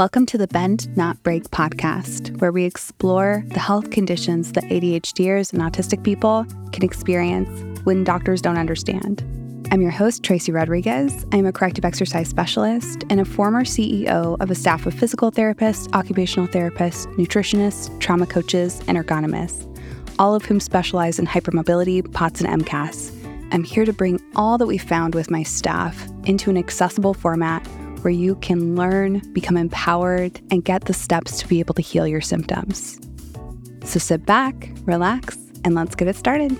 Welcome to the Bend Not Break podcast, where we explore the health conditions that ADHDers and autistic people can experience when doctors don't understand. I'm your host, Tracy Rodriguez. I'm a corrective exercise specialist and a former CEO of a staff of physical therapists, occupational therapists, nutritionists, trauma coaches, and ergonomists, all of whom specialize in hypermobility, POTS, and MCAS. I'm here to bring all that we found with my staff into an accessible format where you can learn, become empowered, and get the steps to be able to heal your symptoms. So sit back, relax, and let's get it started.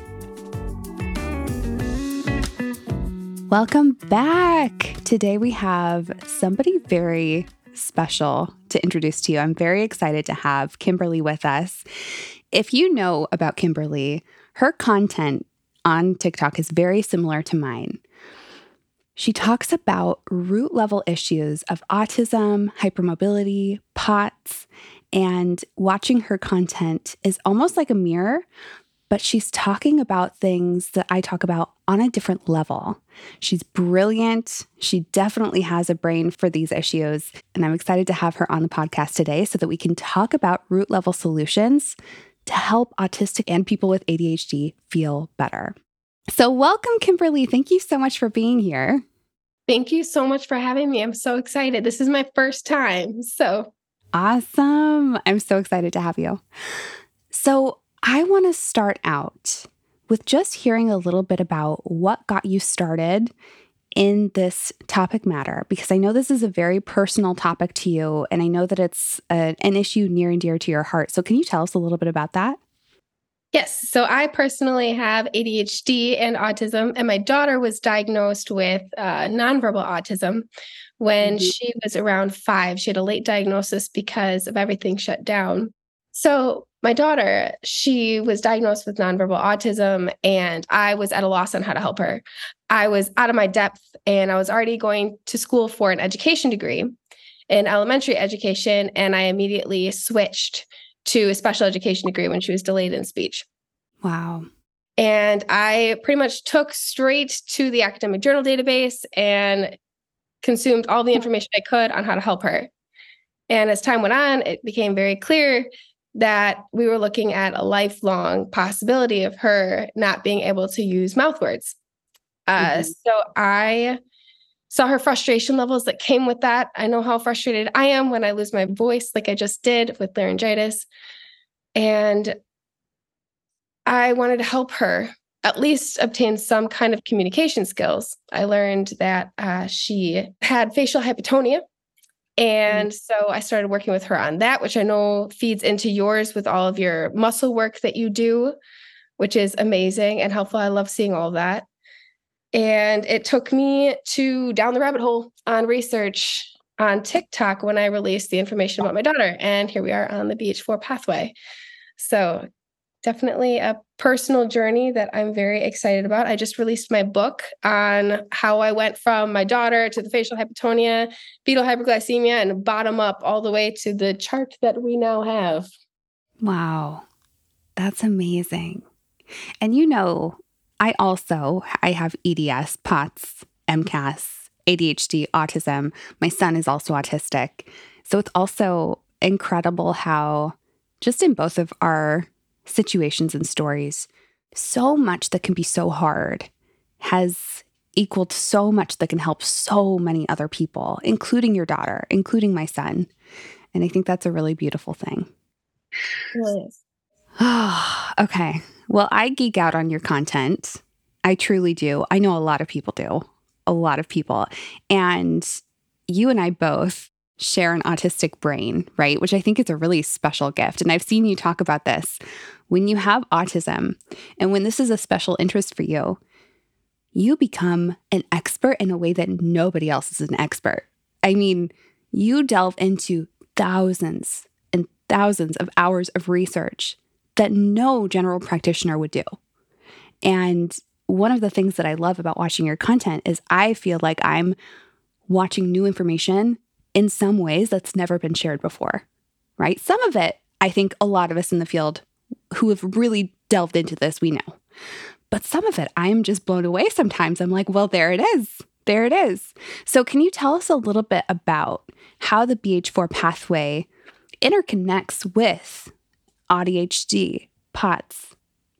Welcome back. Today we have somebody very special to introduce to you. I'm very excited to have Kimberly with us. If you know about Kimberly, her content on TikTok is very similar to mine. She talks about root level issues of autism, hypermobility, POTS, and watching her content is almost like a mirror, but she's talking about things that I talk about on a different level. She's brilliant. She definitely has a brain for these issues. And I'm excited to have her on the podcast today so that we can talk about root level solutions to help autistic and people with ADHD feel better. So, welcome, Kimberly. Thank you so much for being here. Thank you so much for having me. I'm so excited. This is my first time. So awesome. I'm so excited to have you. So, I want to start out with just hearing a little bit about what got you started in this topic matter because I know this is a very personal topic to you and I know that it's a, an issue near and dear to your heart. So, can you tell us a little bit about that? Yes. So I personally have ADHD and autism, and my daughter was diagnosed with uh, nonverbal autism when mm-hmm. she was around five. She had a late diagnosis because of everything shut down. So my daughter, she was diagnosed with nonverbal autism, and I was at a loss on how to help her. I was out of my depth, and I was already going to school for an education degree in elementary education, and I immediately switched to a special education degree when she was delayed in speech. Wow. And I pretty much took straight to the academic journal database and consumed all the information I could on how to help her. And as time went on, it became very clear that we were looking at a lifelong possibility of her not being able to use mouth words. Uh, mm-hmm. So I saw her frustration levels that came with that. I know how frustrated I am when I lose my voice, like I just did with laryngitis. And I wanted to help her at least obtain some kind of communication skills. I learned that uh, she had facial hypotonia. And mm. so I started working with her on that, which I know feeds into yours with all of your muscle work that you do, which is amazing and helpful. I love seeing all of that. And it took me to down the rabbit hole on research on TikTok when I released the information about my daughter. And here we are on the BH4 pathway. So, definitely a personal journey that I'm very excited about. I just released my book on how I went from my daughter to the facial hypotonia, fetal hyperglycemia, and bottom up all the way to the chart that we now have. Wow. That's amazing. And you know, I also I have EDS, POTS, MCAS, ADHD, autism. My son is also autistic. So it's also incredible how just in both of our situations and stories, so much that can be so hard has equaled so much that can help so many other people, including your daughter, including my son. And I think that's a really beautiful thing. Yes. okay. Well, I geek out on your content. I truly do. I know a lot of people do. A lot of people. And you and I both share an autistic brain, right? Which I think is a really special gift. And I've seen you talk about this. When you have autism and when this is a special interest for you, you become an expert in a way that nobody else is an expert. I mean, you delve into thousands and thousands of hours of research that no general practitioner would do. And one of the things that I love about watching your content is I feel like I'm watching new information in some ways that's never been shared before, right? Some of it, I think a lot of us in the field who have really delved into this, we know. But some of it, I'm just blown away sometimes. I'm like, well, there it is. There it is. So, can you tell us a little bit about how the BH4 pathway interconnects with ADHD, POTS,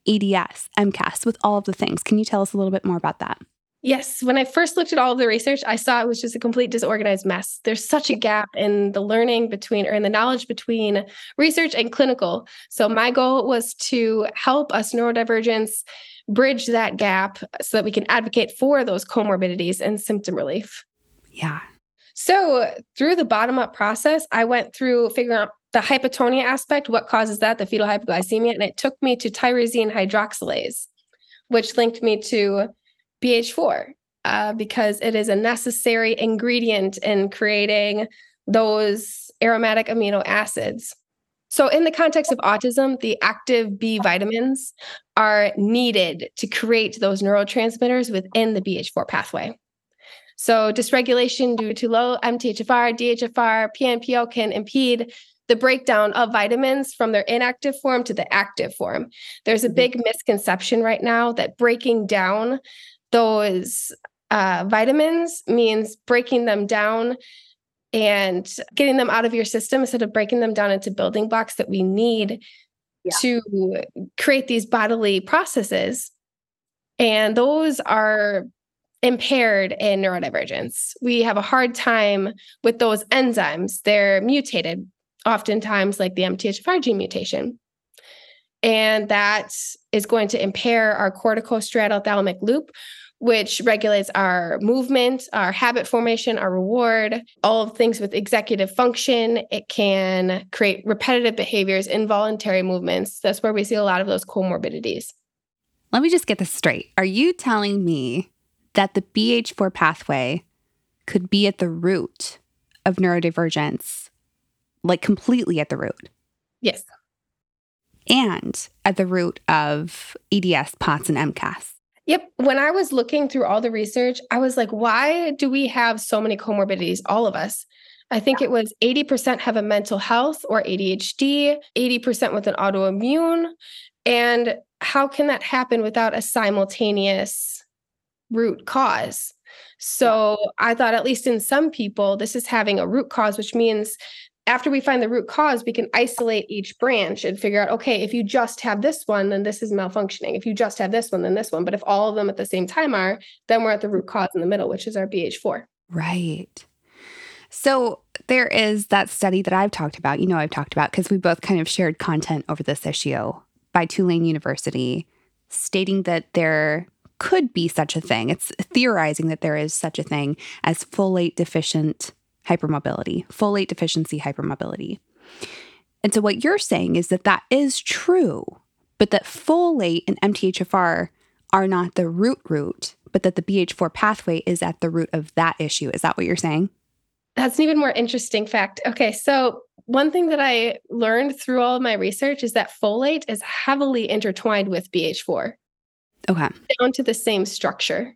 EDS, MCAS, with all of the things? Can you tell us a little bit more about that? Yes. When I first looked at all of the research, I saw it was just a complete disorganized mess. There's such a gap in the learning between or in the knowledge between research and clinical. So, my goal was to help us neurodivergents bridge that gap so that we can advocate for those comorbidities and symptom relief. Yeah. So, through the bottom up process, I went through figuring out the hypotonia aspect, what causes that, the fetal hypoglycemia, and it took me to tyrosine hydroxylase, which linked me to BH4 uh, because it is a necessary ingredient in creating those aromatic amino acids. So, in the context of autism, the active B vitamins are needed to create those neurotransmitters within the BH4 pathway. So, dysregulation due to low MTHFR, DHFR, PNPO can impede the breakdown of vitamins from their inactive form to the active form. There's a mm-hmm. big misconception right now that breaking down those uh, vitamins means breaking them down and getting them out of your system instead of breaking them down into building blocks that we need yeah. to create these bodily processes. And those are impaired in neurodivergence. We have a hard time with those enzymes. They're mutated, oftentimes, like the MTHFR gene mutation. And that is going to impair our corticostriatal thalamic loop, which regulates our movement, our habit formation, our reward, all of things with executive function. It can create repetitive behaviors, involuntary movements. That's where we see a lot of those comorbidities. Let me just get this straight. Are you telling me that the BH4 pathway could be at the root of neurodivergence, like completely at the root? Yes. And at the root of EDS, POTS, and MCAS? Yep. When I was looking through all the research, I was like, why do we have so many comorbidities, all of us? I think it was 80% have a mental health or ADHD, 80% with an autoimmune. And how can that happen without a simultaneous root cause? So I thought, at least in some people, this is having a root cause, which means after we find the root cause, we can isolate each branch and figure out, okay, if you just have this one, then this is malfunctioning. If you just have this one, then this one. But if all of them at the same time are, then we're at the root cause in the middle, which is our BH4. Right. So there is that study that I've talked about, you know, I've talked about because we both kind of shared content over this issue by Tulane University stating that there could be such a thing. It's theorizing that there is such a thing as folate deficient hypermobility, folate deficiency hypermobility. And so, what you're saying is that that is true, but that folate and MTHFR are not the root root, but that the BH4 pathway is at the root of that issue. Is that what you're saying? That's an even more interesting fact. Okay, so one thing that I learned through all of my research is that folate is heavily intertwined with BH4. Okay. Down to the same structure.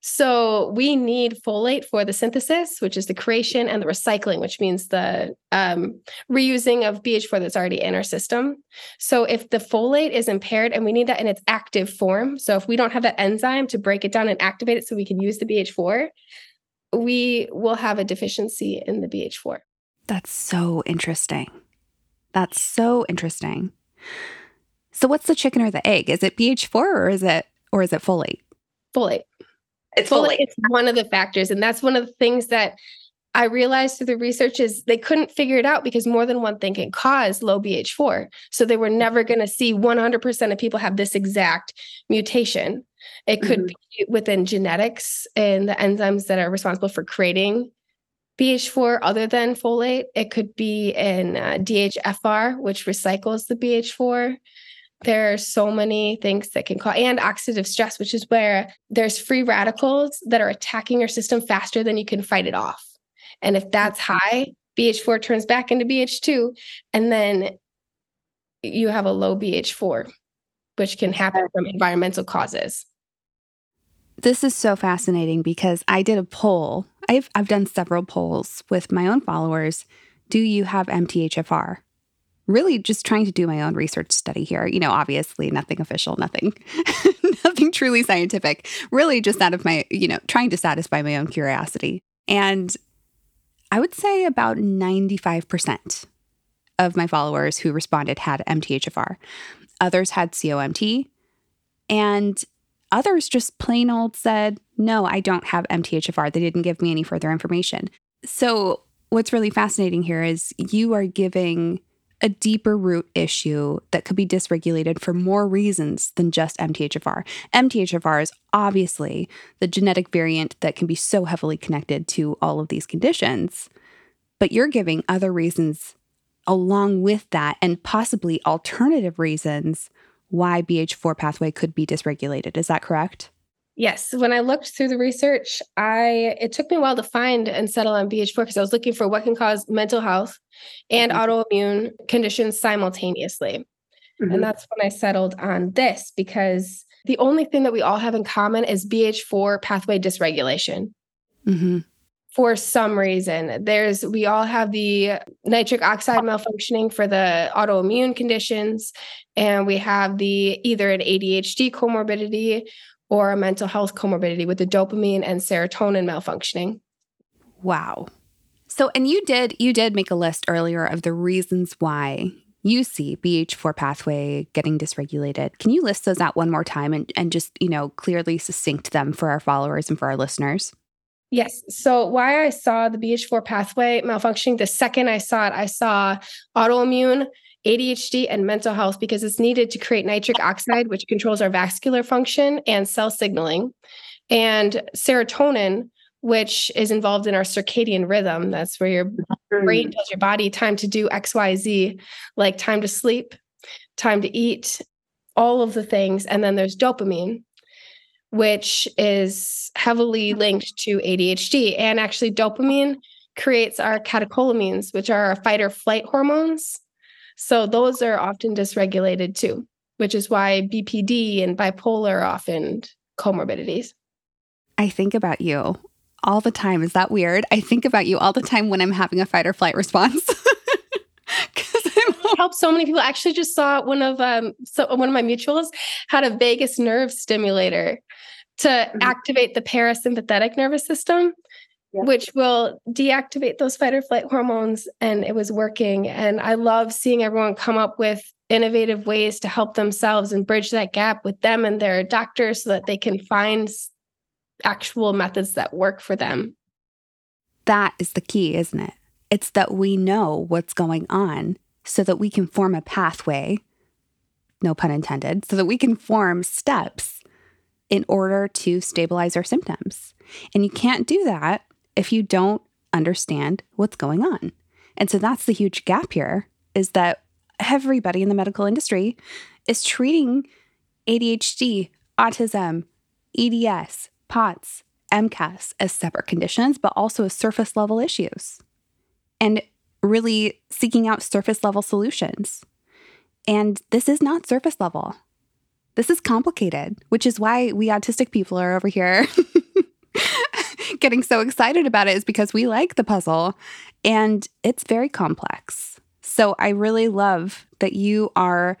So we need folate for the synthesis, which is the creation, and the recycling, which means the um, reusing of BH4 that's already in our system. So if the folate is impaired, and we need that in its active form, so if we don't have that enzyme to break it down and activate it so we can use the BH4, we will have a deficiency in the BH4. That's so interesting. That's so interesting. So what's the chicken or the egg? Is it BH4 or is it or is it folate? Folate. It's well, it's one of the factors, and that's one of the things that I realized through the research is they couldn't figure it out because more than one thing can cause low BH4. So they were never going to see 100% of people have this exact mutation. It could mm-hmm. be within genetics and the enzymes that are responsible for creating BH4 other than folate. It could be in uh, DHFR, which recycles the BH4. There are so many things that can cause, and oxidative stress, which is where there's free radicals that are attacking your system faster than you can fight it off. And if that's high, BH4 turns back into BH2, and then you have a low BH4, which can happen from environmental causes. This is so fascinating because I did a poll. I've I've done several polls with my own followers. Do you have MTHFR? Really just trying to do my own research study here. You know, obviously nothing official, nothing nothing truly scientific. Really just out of my, you know, trying to satisfy my own curiosity. And I would say about 95% of my followers who responded had MTHFR. Others had COMT, and others just plain old said, No, I don't have MTHFR. They didn't give me any further information. So, what's really fascinating here is you are giving a deeper root issue that could be dysregulated for more reasons than just MTHFR. MTHFR is obviously the genetic variant that can be so heavily connected to all of these conditions, but you're giving other reasons along with that and possibly alternative reasons why BH4 pathway could be dysregulated. Is that correct? Yes. When I looked through the research, I it took me a while to find and settle on BH4 because I was looking for what can cause mental health and mm-hmm. autoimmune conditions simultaneously. Mm-hmm. And that's when I settled on this because the only thing that we all have in common is BH4 pathway dysregulation. Mm-hmm. For some reason, there's we all have the nitric oxide malfunctioning for the autoimmune conditions, and we have the either an ADHD comorbidity or a mental health comorbidity with the dopamine and serotonin malfunctioning. Wow. So and you did you did make a list earlier of the reasons why you see BH4 pathway getting dysregulated. Can you list those out one more time and, and just, you know, clearly succinct them for our followers and for our listeners? Yes. So why I saw the BH4 pathway malfunctioning, the second I saw it, I saw autoimmune ADHD, and mental health because it's needed to create nitric oxide, which controls our vascular function and cell signaling, and serotonin, which is involved in our circadian rhythm. That's where your mm. brain tells your body time to do XYZ, like time to sleep, time to eat, all of the things. And then there's dopamine, which is heavily linked to ADHD. And actually, dopamine creates our catecholamines, which are our fight or flight hormones. So those are often dysregulated too, which is why BPD and bipolar are often comorbidities. I think about you all the time. Is that weird? I think about you all the time when I'm having a fight or flight response. Helped so many people. I actually just saw one of um so one of my mutuals had a vagus nerve stimulator to mm-hmm. activate the parasympathetic nervous system which will deactivate those fight or flight hormones. And it was working. And I love seeing everyone come up with innovative ways to help themselves and bridge that gap with them and their doctors so that they can find actual methods that work for them. That is the key, isn't it? It's that we know what's going on so that we can form a pathway, no pun intended, so that we can form steps in order to stabilize our symptoms. And you can't do that if you don't understand what's going on. And so that's the huge gap here is that everybody in the medical industry is treating ADHD, autism, EDS, POTS, MCAS as separate conditions, but also as surface level issues and really seeking out surface level solutions. And this is not surface level. This is complicated, which is why we autistic people are over here getting so excited about it is because we like the puzzle and it's very complex. So I really love that you are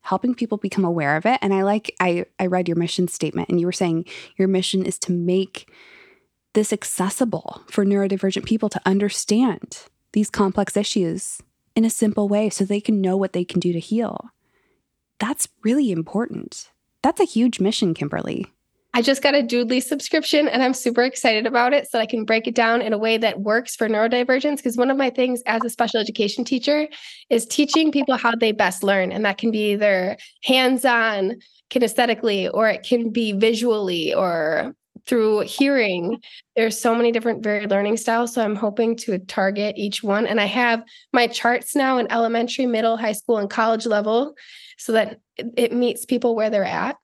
helping people become aware of it and I like I I read your mission statement and you were saying your mission is to make this accessible for neurodivergent people to understand these complex issues in a simple way so they can know what they can do to heal. That's really important. That's a huge mission, Kimberly. I just got a Doodly subscription and I'm super excited about it so I can break it down in a way that works for neurodivergence. Because one of my things as a special education teacher is teaching people how they best learn. And that can be either hands on, kinesthetically, or it can be visually or through hearing. There's so many different varied learning styles. So I'm hoping to target each one. And I have my charts now in elementary, middle, high school, and college level so that it meets people where they're at.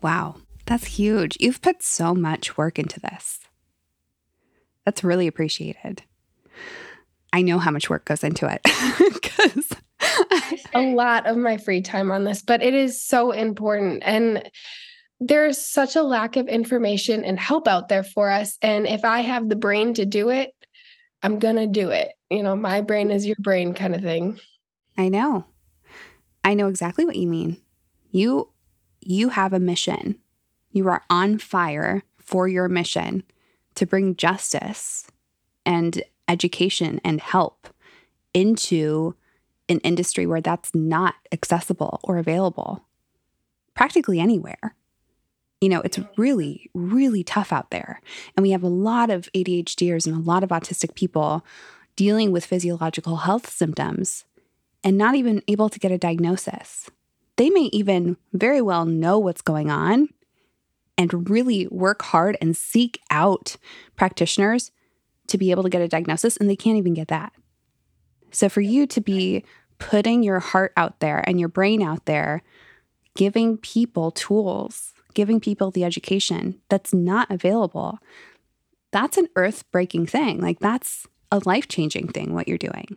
Wow. That's huge. You've put so much work into this. That's really appreciated. I know how much work goes into it because a lot of my free time on this, but it is so important. And there's such a lack of information and help out there for us. And if I have the brain to do it, I'm going to do it. You know, my brain is your brain kind of thing. I know. I know exactly what you mean. You you have a mission. You are on fire for your mission to bring justice and education and help into an industry where that's not accessible or available practically anywhere. You know, it's really, really tough out there. And we have a lot of ADHDers and a lot of autistic people dealing with physiological health symptoms and not even able to get a diagnosis. They may even very well know what's going on and really work hard and seek out practitioners to be able to get a diagnosis, and they can't even get that. So, for you to be putting your heart out there and your brain out there, giving people tools, giving people the education that's not available, that's an earth breaking thing. Like, that's a life changing thing, what you're doing.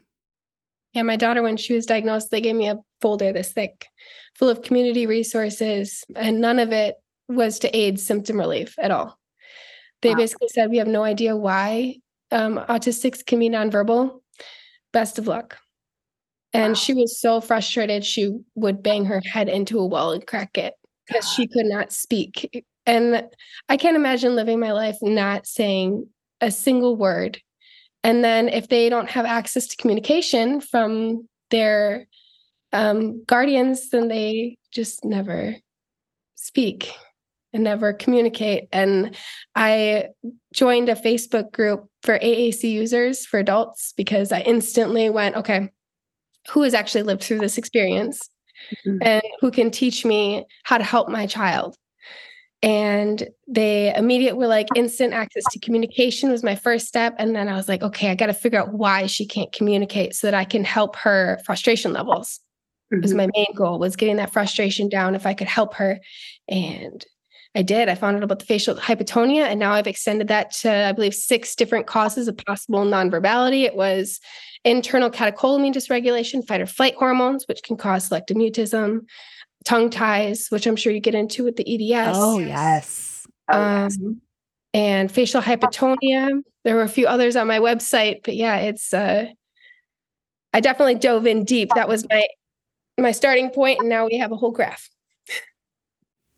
Yeah, my daughter, when she was diagnosed, they gave me a folder this thick full of community resources, and none of it was to aid symptom relief at all. They wow. basically said, We have no idea why um, autistics can be nonverbal. Best of luck. And wow. she was so frustrated, she would bang her head into a wall and crack it because she could not speak. And I can't imagine living my life not saying a single word. And then if they don't have access to communication from their um, guardians, then they just never speak and never communicate. And I joined a Facebook group for AAC users for adults because I instantly went, okay, who has actually lived through this experience mm-hmm. and who can teach me how to help my child? And they immediately were like, instant access to communication was my first step. And then I was like, okay, I got to figure out why she can't communicate so that I can help her frustration levels. Mm-hmm. was my main goal was getting that frustration down if I could help her. And I did. I found out about the facial hypotonia, and now I've extended that to, I believe, six different causes of possible nonverbality. It was internal catecholamine dysregulation, fight or flight hormones, which can cause selective mutism, tongue ties, which I'm sure you get into with the EDS. Oh, yes. Oh, um, yes. And facial hypotonia. There were a few others on my website, but yeah, it's, uh, I definitely dove in deep. That was my my starting point, and now we have a whole graph.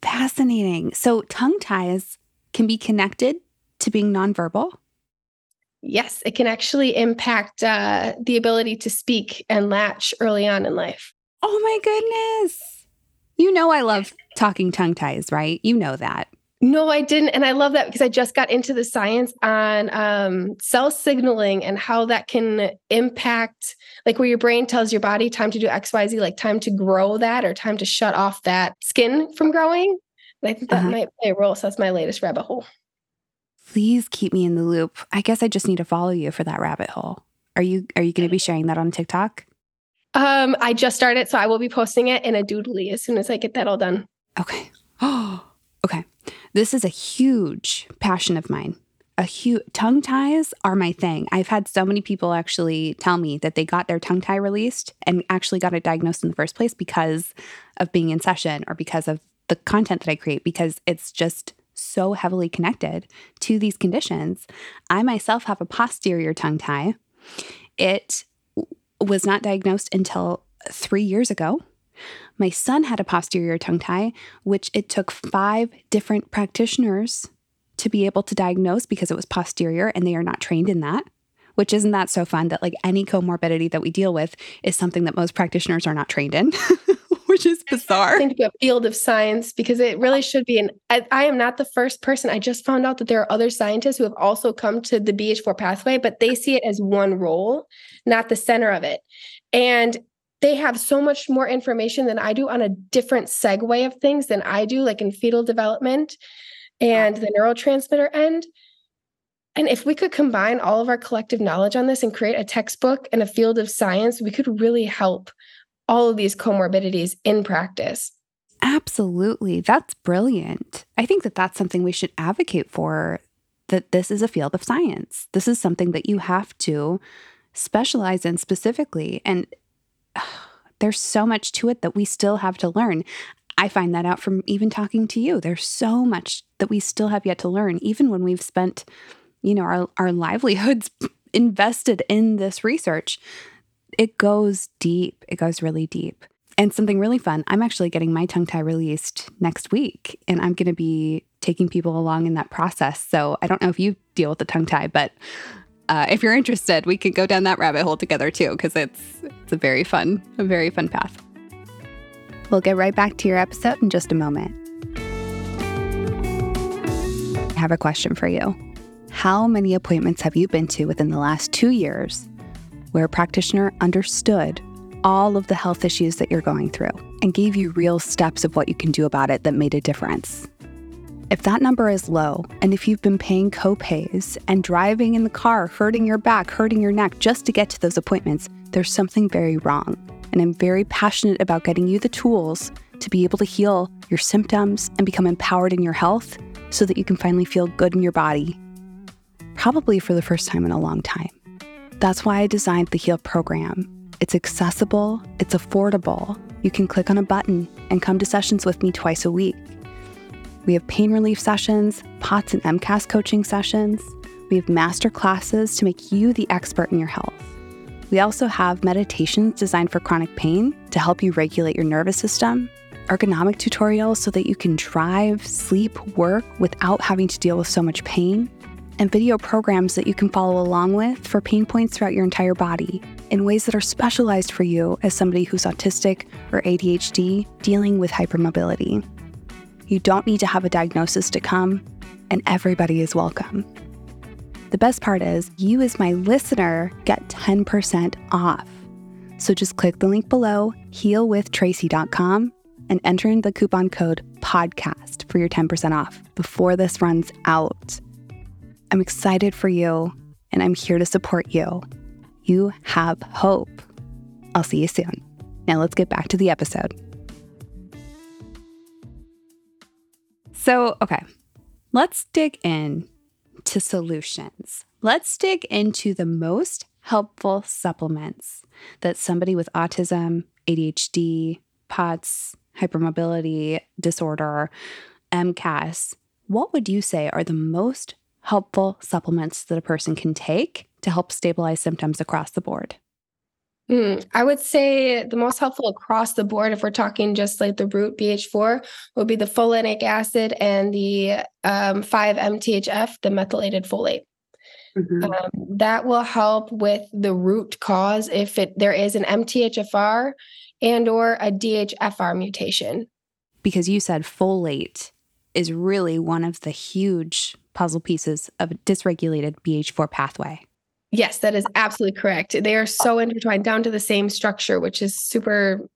Fascinating. So tongue ties can be connected to being nonverbal? Yes, it can actually impact uh, the ability to speak and latch early on in life. Oh my goodness. You know, I love talking tongue ties, right? You know that. No, I didn't. And I love that because I just got into the science on um, cell signaling and how that can impact, like where your brain tells your body time to do XYZ, like time to grow that or time to shut off that skin from growing. And I think that uh-huh. might play a role. So that's my latest rabbit hole. Please keep me in the loop. I guess I just need to follow you for that rabbit hole. Are you are you going to be sharing that on TikTok? Um, I just started, so I will be posting it in a doodly as soon as I get that all done. Okay. Oh, okay. This is a huge passion of mine. A huge tongue ties are my thing. I've had so many people actually tell me that they got their tongue tie released and actually got it diagnosed in the first place because of being in session or because of the content that I create because it's just so heavily connected to these conditions. I myself have a posterior tongue tie. It was not diagnosed until three years ago. My son had a posterior tongue tie, which it took five different practitioners to be able to diagnose because it was posterior and they are not trained in that. Which isn't that so fun that like any comorbidity that we deal with is something that most practitioners are not trained in, which is bizarre. I think a field of science because it really should be. And I, I am not the first person. I just found out that there are other scientists who have also come to the BH4 pathway, but they see it as one role, not the center of it. And they have so much more information than I do on a different segue of things than I do, like in fetal development and the neurotransmitter end. And if we could combine all of our collective knowledge on this and create a textbook and a field of science, we could really help all of these comorbidities in practice. Absolutely. That's brilliant. I think that that's something we should advocate for that this is a field of science. This is something that you have to specialize in specifically. And there's so much to it that we still have to learn. I find that out from even talking to you. There's so much that we still have yet to learn, even when we've spent, you know, our, our livelihoods invested in this research. it goes deep. It goes really deep. And something really fun, I'm actually getting my tongue tie released next week, and I'm going to be taking people along in that process. So I don't know if you deal with the tongue tie, but uh, if you're interested, we can go down that rabbit hole together too, because it's it's a very fun, a very fun path. We'll get right back to your episode in just a moment. I have a question for you. How many appointments have you been to within the last two years where a practitioner understood all of the health issues that you're going through and gave you real steps of what you can do about it that made a difference. If that number is low, and if you've been paying copays and driving in the car, hurting your back, hurting your neck just to get to those appointments, there's something very wrong. And I'm very passionate about getting you the tools to be able to heal your symptoms and become empowered in your health so that you can finally feel good in your body, probably for the first time in a long time. That's why I designed the HEAL program it's accessible, it's affordable. You can click on a button and come to sessions with me twice a week. We have pain relief sessions, POTS and MCAS coaching sessions. We have master classes to make you the expert in your health. We also have meditations designed for chronic pain to help you regulate your nervous system, ergonomic tutorials so that you can drive, sleep, work without having to deal with so much pain, and video programs that you can follow along with for pain points throughout your entire body in ways that are specialized for you as somebody who's autistic or ADHD dealing with hypermobility. You don't need to have a diagnosis to come, and everybody is welcome. The best part is, you as my listener get 10% off. So just click the link below, healwithtracy.com, and enter in the coupon code PODCAST for your 10% off before this runs out. I'm excited for you, and I'm here to support you. You have hope. I'll see you soon. Now let's get back to the episode. So, okay, let's dig in to solutions. Let's dig into the most helpful supplements that somebody with autism, ADHD, POTS, hypermobility disorder, MCAS, what would you say are the most helpful supplements that a person can take to help stabilize symptoms across the board? Mm, I would say the most helpful across the board, if we're talking just like the root BH4, would be the folinic acid and the um, 5-MTHF, the methylated folate. Mm-hmm. Um, that will help with the root cause if it there is an MTHFR and or a DHFR mutation. Because you said folate is really one of the huge puzzle pieces of a dysregulated BH4 pathway. Yes, that is absolutely correct. They are so intertwined down to the same structure, which is super.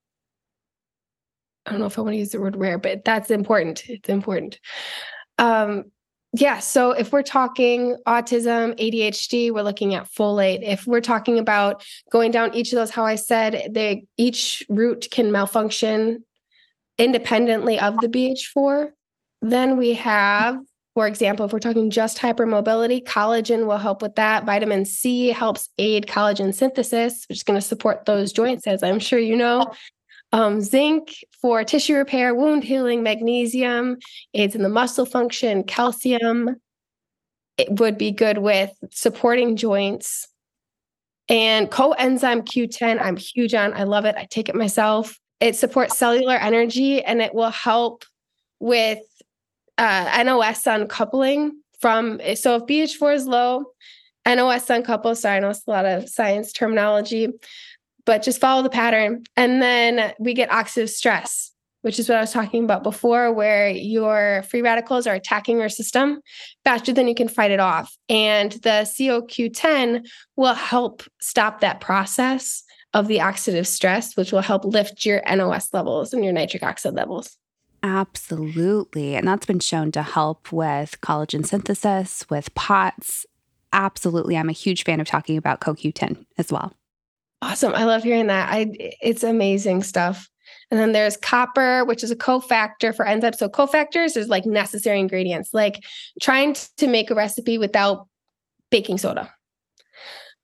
I don't know if I want to use the word rare, but that's important. It's important. Um, yeah. So if we're talking autism, ADHD, we're looking at folate. If we're talking about going down each of those, how I said, they each root can malfunction independently of the BH4. Then we have for example, if we're talking just hypermobility, collagen will help with that. Vitamin C helps aid collagen synthesis, which is going to support those joints, as I'm sure you know. Um, zinc for tissue repair, wound healing, magnesium aids in the muscle function, calcium. It would be good with supporting joints. And coenzyme Q10, I'm huge on. I love it. I take it myself. It supports cellular energy and it will help with uh, NOS uncoupling from so if BH4 is low, NOS uncouple. Sorry, I know it's a lot of science terminology, but just follow the pattern. And then we get oxidative stress, which is what I was talking about before, where your free radicals are attacking your system faster than you can fight it off. And the COQ10 will help stop that process of the oxidative stress, which will help lift your NOS levels and your nitric oxide levels. Absolutely. And that's been shown to help with collagen synthesis, with POTS. Absolutely. I'm a huge fan of talking about CoQ10 as well. Awesome. I love hearing that. I it's amazing stuff. And then there's copper, which is a cofactor for enzymes. So cofactors is like necessary ingredients, like trying to make a recipe without baking soda.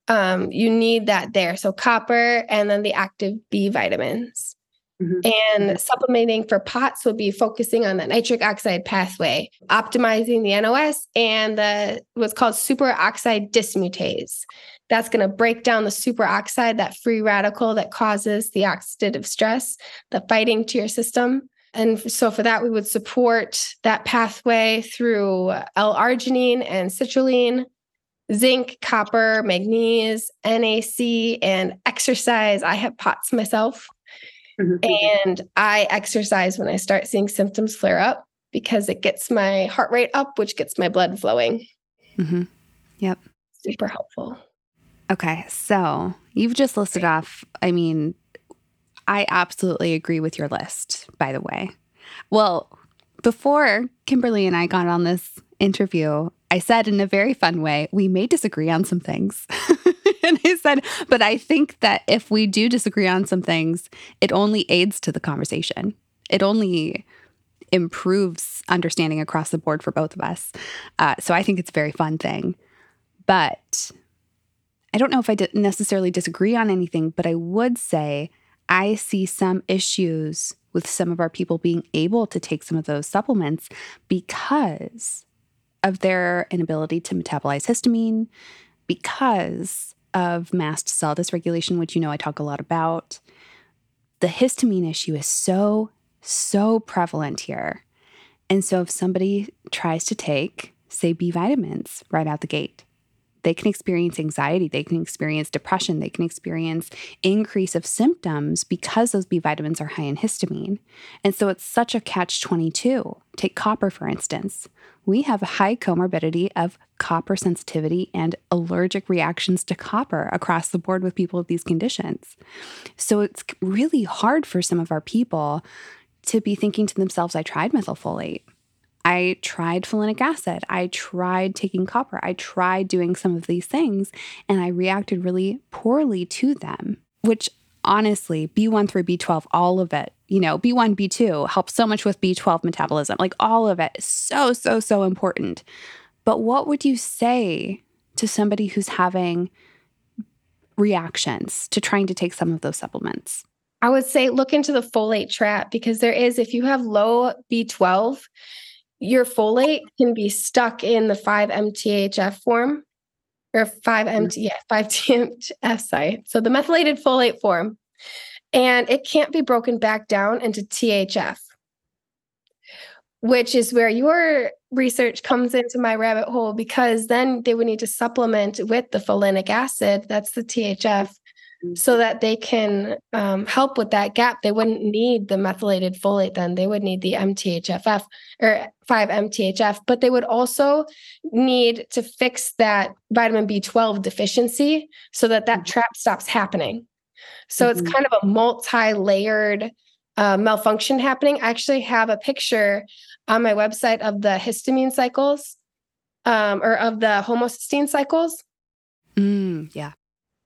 Um, you need that there. So copper and then the active B vitamins. Mm-hmm. And supplementing for POTS would be focusing on the nitric oxide pathway, optimizing the NOS and the what's called superoxide dismutase. That's going to break down the superoxide, that free radical that causes the oxidative stress, the fighting to your system. And so for that, we would support that pathway through L-arginine and citrulline, zinc, copper, magnesium, NAC, and exercise. I have POTS myself. Mm-hmm. And I exercise when I start seeing symptoms flare up because it gets my heart rate up, which gets my blood flowing. Mm-hmm. Yep. Super helpful. Okay. So you've just listed off, I mean, I absolutely agree with your list, by the way. Well, before Kimberly and I got on this interview, I said in a very fun way, we may disagree on some things. and he said, but I think that if we do disagree on some things, it only aids to the conversation. It only improves understanding across the board for both of us. Uh, so I think it's a very fun thing. But I don't know if I necessarily disagree on anything, but I would say I see some issues with some of our people being able to take some of those supplements because of their inability to metabolize histamine, because of mast cell dysregulation, which you know I talk a lot about. The histamine issue is so, so prevalent here. And so if somebody tries to take, say, B vitamins right out the gate, they can experience anxiety, they can experience depression, they can experience increase of symptoms because those B vitamins are high in histamine. And so it's such a catch 22. Take copper, for instance. We have high comorbidity of copper sensitivity and allergic reactions to copper across the board with people with these conditions. So it's really hard for some of our people to be thinking to themselves, I tried methylfolate. I tried folinic acid. I tried taking copper. I tried doing some of these things and I reacted really poorly to them, which honestly, B1 through B12, all of it, you know, B1, B2 helps so much with B12 metabolism. Like all of it is so, so, so important. But what would you say to somebody who's having reactions to trying to take some of those supplements? I would say look into the folate trap because there is, if you have low B12, your folate can be stuck in the 5-MTHF form or 5-MT, yeah, 5-TMF, sorry. So the methylated folate form. And it can't be broken back down into THF, which is where your research comes into my rabbit hole because then they would need to supplement with the folinic acid, that's the THF, so that they can um, help with that gap. They wouldn't need the methylated folate then. They would need the MTHFF or 5-MTHF, but they would also need to fix that vitamin B12 deficiency so that that mm-hmm. trap stops happening. So mm-hmm. it's kind of a multi-layered uh, malfunction happening. I actually have a picture on my website of the histamine cycles um, or of the homocysteine cycles. Mm, yeah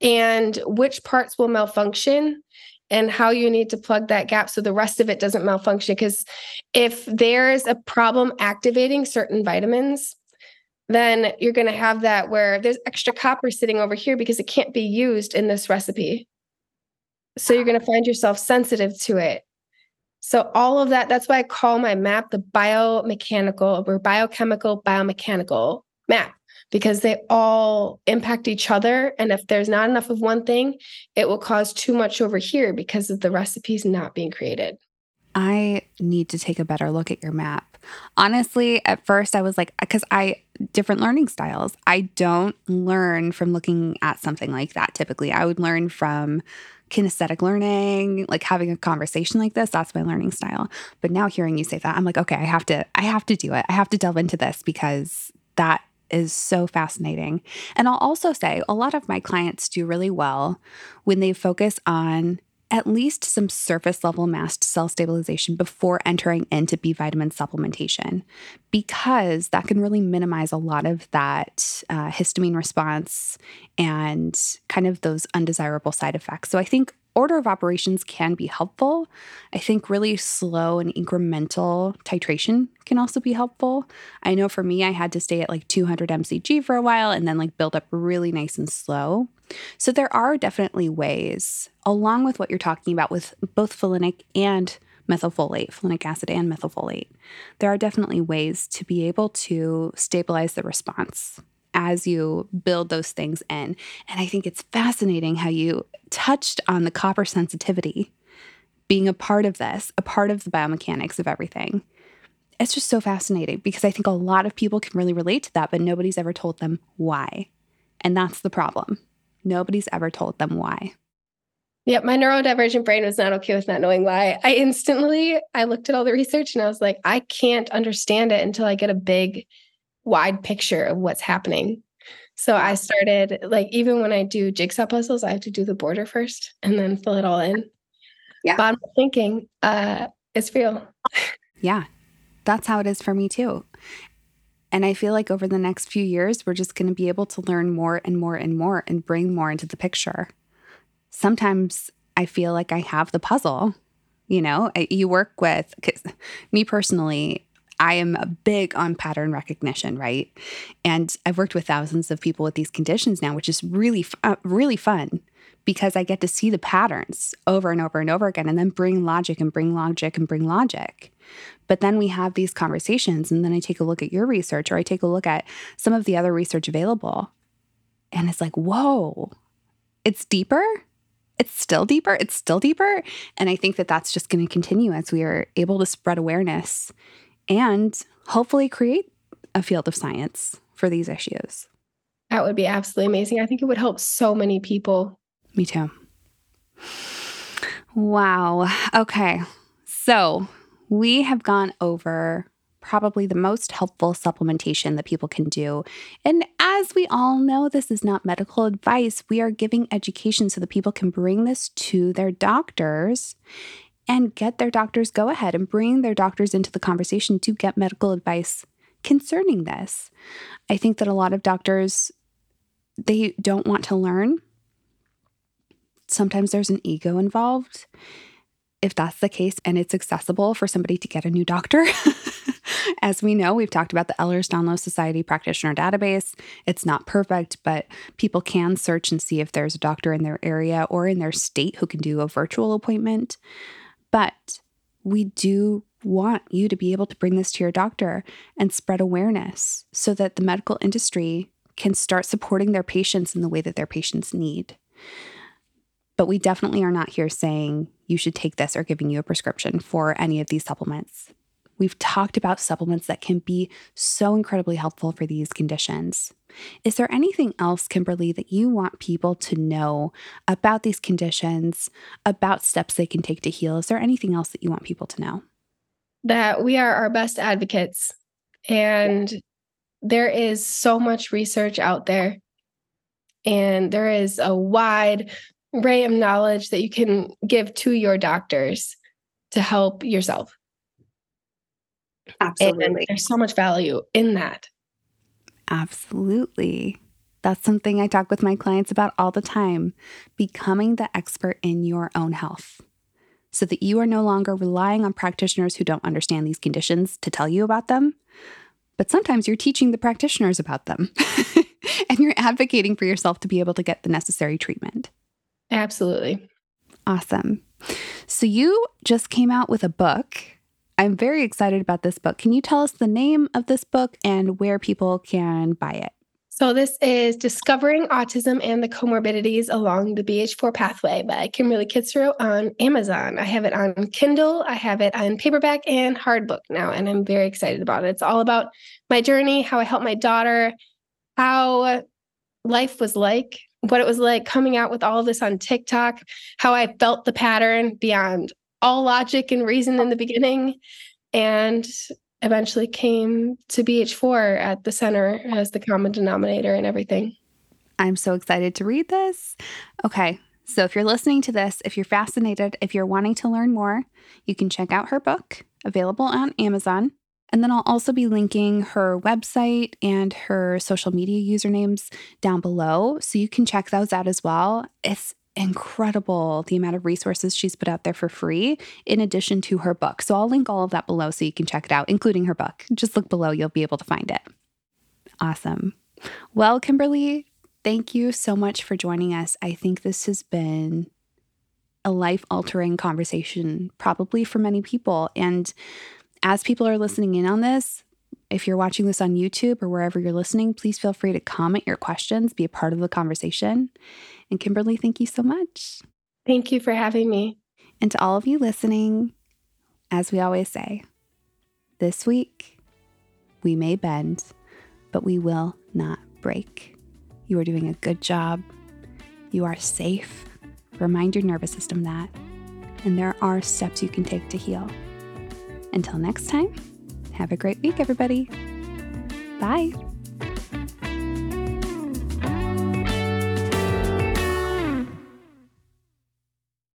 and which parts will malfunction and how you need to plug that gap so the rest of it doesn't malfunction. Because if there's a problem activating certain vitamins, then you're going to have that where there's extra copper sitting over here because it can't be used in this recipe. So you're going to find yourself sensitive to it. So all of that, that's why I call my map the biomechanical or biochemical biomechanical map because they all impact each other. And if there's not enough of one thing, it will cause too much over here because of the recipes not being created. I need to take a better look at your map. Honestly, at first I was like, because I, different learning styles. I don't learn from looking at something like that typically. I would learn from kinesthetic learning, like having a conversation like this, that's my learning style. But now hearing you say that, I'm like, okay, I have to I have to do it. I have to delve into this because that is so fascinating. And I'll also say a lot of my clients do really well when they focus on at least some surface level mast cell stabilization before entering into B vitamin supplementation, because that can really minimize a lot of that uh, histamine response and kind of those undesirable side effects. So I think order of operations can be helpful. I think really slow and incremental titration can also be helpful. I know for me, I had to stay at like 200 mcg for a while and then like build up really nice and slow. So there are definitely ways, along with what you're talking about with both folinic and methylfolate, folinic acid and methylfolate, there are definitely ways to be able to stabilize the response as you build those things in. And I think it's fascinating how you touched on the copper sensitivity being a part of this, a part of the biomechanics of everything. It's just so fascinating because I think a lot of people can really relate to that, but nobody's ever told them why. And that's the problem. Nobody's ever told them why. Yep, my neurodivergent brain was not okay with not knowing why. I instantly I looked at all the research and I was like, I can't understand it until I get a big wide picture of what's happening. So I started like even when I do jigsaw puzzles, I have to do the border first and then fill it all in. Yeah. Bottom thinking, uh, it's real. Yeah. That's how it is for me too. And I feel like over the next few years, we're just going to be able to learn more and more and more and bring more into the picture. Sometimes I feel like I have the puzzle. You know, you work with me personally. I am big on pattern recognition, right? And I've worked with thousands of people with these conditions now, which is really, uh, really fun because I get to see the patterns over and over and over again and then bring logic and bring logic and bring logic. But then we have these conversations, and then I take a look at your research or I take a look at some of the other research available. And it's like, whoa, it's deeper. It's still deeper. It's still deeper. And I think that that's just going to continue as we are able to spread awareness and hopefully create a field of science for these issues. That would be absolutely amazing. I think it would help so many people. Me too. Wow. Okay. So we have gone over probably the most helpful supplementation that people can do. And as we all know, this is not medical advice. We are giving education so that people can bring this to their doctors and get their doctors go ahead and bring their doctors into the conversation to get medical advice concerning this. I think that a lot of doctors they don't want to learn. Sometimes there's an ego involved if that's the case and it's accessible for somebody to get a new doctor, as we know, we've talked about the Ehlers-Danlos Society practitioner database. It's not perfect, but people can search and see if there's a doctor in their area or in their state who can do a virtual appointment. But we do want you to be able to bring this to your doctor and spread awareness so that the medical industry can start supporting their patients in the way that their patients need. But we definitely are not here saying you should take this or giving you a prescription for any of these supplements. We've talked about supplements that can be so incredibly helpful for these conditions. Is there anything else, Kimberly, that you want people to know about these conditions, about steps they can take to heal? Is there anything else that you want people to know? That we are our best advocates. And there is so much research out there. And there is a wide array of knowledge that you can give to your doctors to help yourself. Absolutely. And there's so much value in that. Absolutely. That's something I talk with my clients about all the time becoming the expert in your own health so that you are no longer relying on practitioners who don't understand these conditions to tell you about them. But sometimes you're teaching the practitioners about them and you're advocating for yourself to be able to get the necessary treatment. Absolutely. Awesome. So you just came out with a book. I'm very excited about this book. Can you tell us the name of this book and where people can buy it? So, this is Discovering Autism and the Comorbidities Along the BH4 Pathway by Kimberly Kitzerow on Amazon. I have it on Kindle, I have it on paperback and hardbook now, and I'm very excited about it. It's all about my journey, how I helped my daughter, how life was like what it was like coming out with all of this on TikTok, how I felt the pattern beyond all logic and reason in the beginning, and eventually came to BH4 at the center as the common denominator and everything. I'm so excited to read this. Okay. So, if you're listening to this, if you're fascinated, if you're wanting to learn more, you can check out her book available on Amazon. And then I'll also be linking her website and her social media usernames down below. So you can check those out as well. It's incredible the amount of resources she's put out there for free in addition to her book. So I'll link all of that below so you can check it out, including her book. Just look below, you'll be able to find it. Awesome. Well, Kimberly, thank you so much for joining us. I think this has been a life altering conversation, probably for many people. And as people are listening in on this, if you're watching this on YouTube or wherever you're listening, please feel free to comment your questions, be a part of the conversation. And Kimberly, thank you so much. Thank you for having me. And to all of you listening, as we always say, this week we may bend, but we will not break. You are doing a good job. You are safe. Remind your nervous system that. And there are steps you can take to heal. Until next time, have a great week, everybody. Bye.